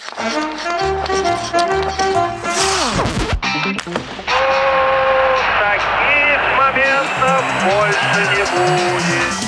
Таких моментов больше не будет.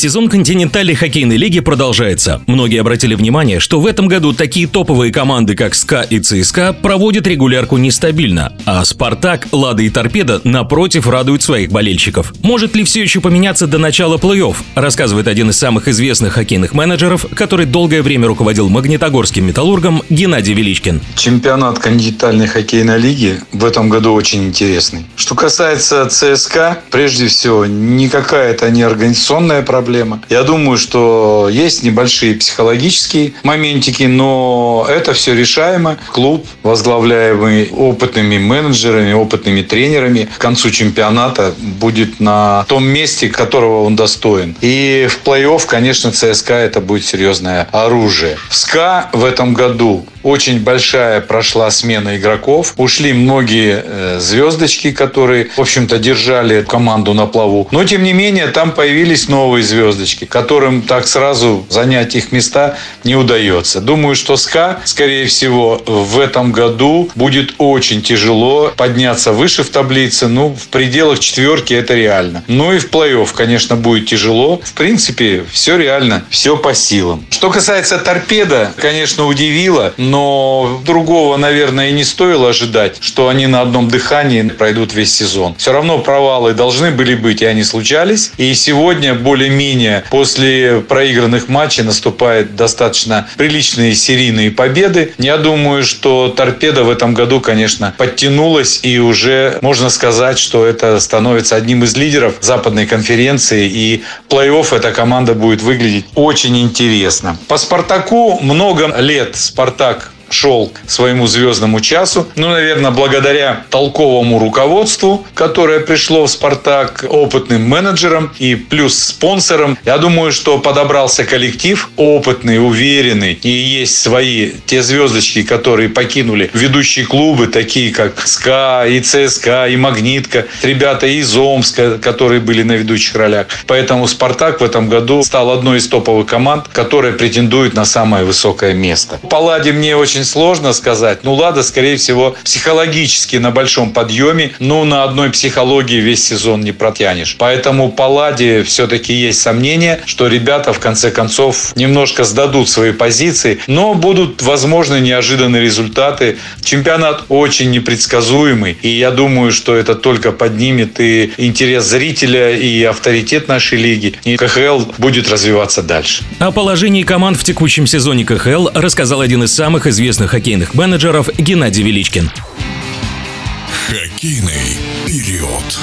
Сезон континентальной хоккейной лиги продолжается. Многие обратили внимание, что в этом году такие топовые команды, как СКА и ЦСКА, проводят регулярку нестабильно, а Спартак, Лада и Торпеда, напротив, радуют своих болельщиков. Может ли все еще поменяться до начала плей-офф, рассказывает один из самых известных хоккейных менеджеров, который долгое время руководил Магнитогорским металлургом Геннадий Величкин. Чемпионат континентальной хоккейной лиги в этом году очень интересный. Что касается ЦСКА, прежде всего, никакая это не организационная проблема. Я думаю, что есть небольшие психологические моментики, но это все решаемо. Клуб, возглавляемый опытными менеджерами, опытными тренерами, к концу чемпионата будет на том месте, которого он достоин. И в плей-офф, конечно, ЦСКА это будет серьезное оружие. СКА в этом году очень большая прошла смена игроков. Ушли многие э, звездочки, которые, в общем-то, держали команду на плаву. Но, тем не менее, там появились новые звездочки, которым так сразу занять их места не удается. Думаю, что СКА, скорее всего, в этом году будет очень тяжело подняться выше в таблице. Ну, в пределах четверки это реально. Ну и в плей-офф, конечно, будет тяжело. В принципе, все реально, все по силам. Что касается торпеда, конечно, удивило, но другого, наверное, и не стоило ожидать, что они на одном дыхании пройдут весь сезон. Все равно провалы должны были быть, и они случались. И сегодня более-менее после проигранных матчей наступают достаточно приличные серийные победы. Я думаю, что торпеда в этом году, конечно, подтянулась, и уже можно сказать, что это становится одним из лидеров западной конференции, и плей-офф эта команда будет выглядеть очень интересно. По «Спартаку» много лет «Спартак» шел к своему звездному часу. Ну, наверное, благодаря толковому руководству, которое пришло в «Спартак», опытным менеджерам и плюс спонсорам. Я думаю, что подобрался коллектив опытный, уверенный. И есть свои те звездочки, которые покинули ведущие клубы, такие как СКА, и ЦСКА, и Магнитка. Ребята из Омска, которые были на ведущих ролях. Поэтому «Спартак» в этом году стал одной из топовых команд, которая претендует на самое высокое место. Палладе мне очень сложно сказать. Ну, Лада, скорее всего, психологически на большом подъеме. Но на одной психологии весь сезон не протянешь. Поэтому по Ладе все-таки есть сомнения, что ребята в конце концов немножко сдадут свои позиции. Но будут, возможно, неожиданные результаты. Чемпионат очень непредсказуемый. И я думаю, что это только поднимет и интерес зрителя, и авторитет нашей лиги. И КХЛ будет развиваться дальше. О положении команд в текущем сезоне КХЛ рассказал один из самых известных хоккейных менеджеров Геннадий Величкин. Хоккейный период.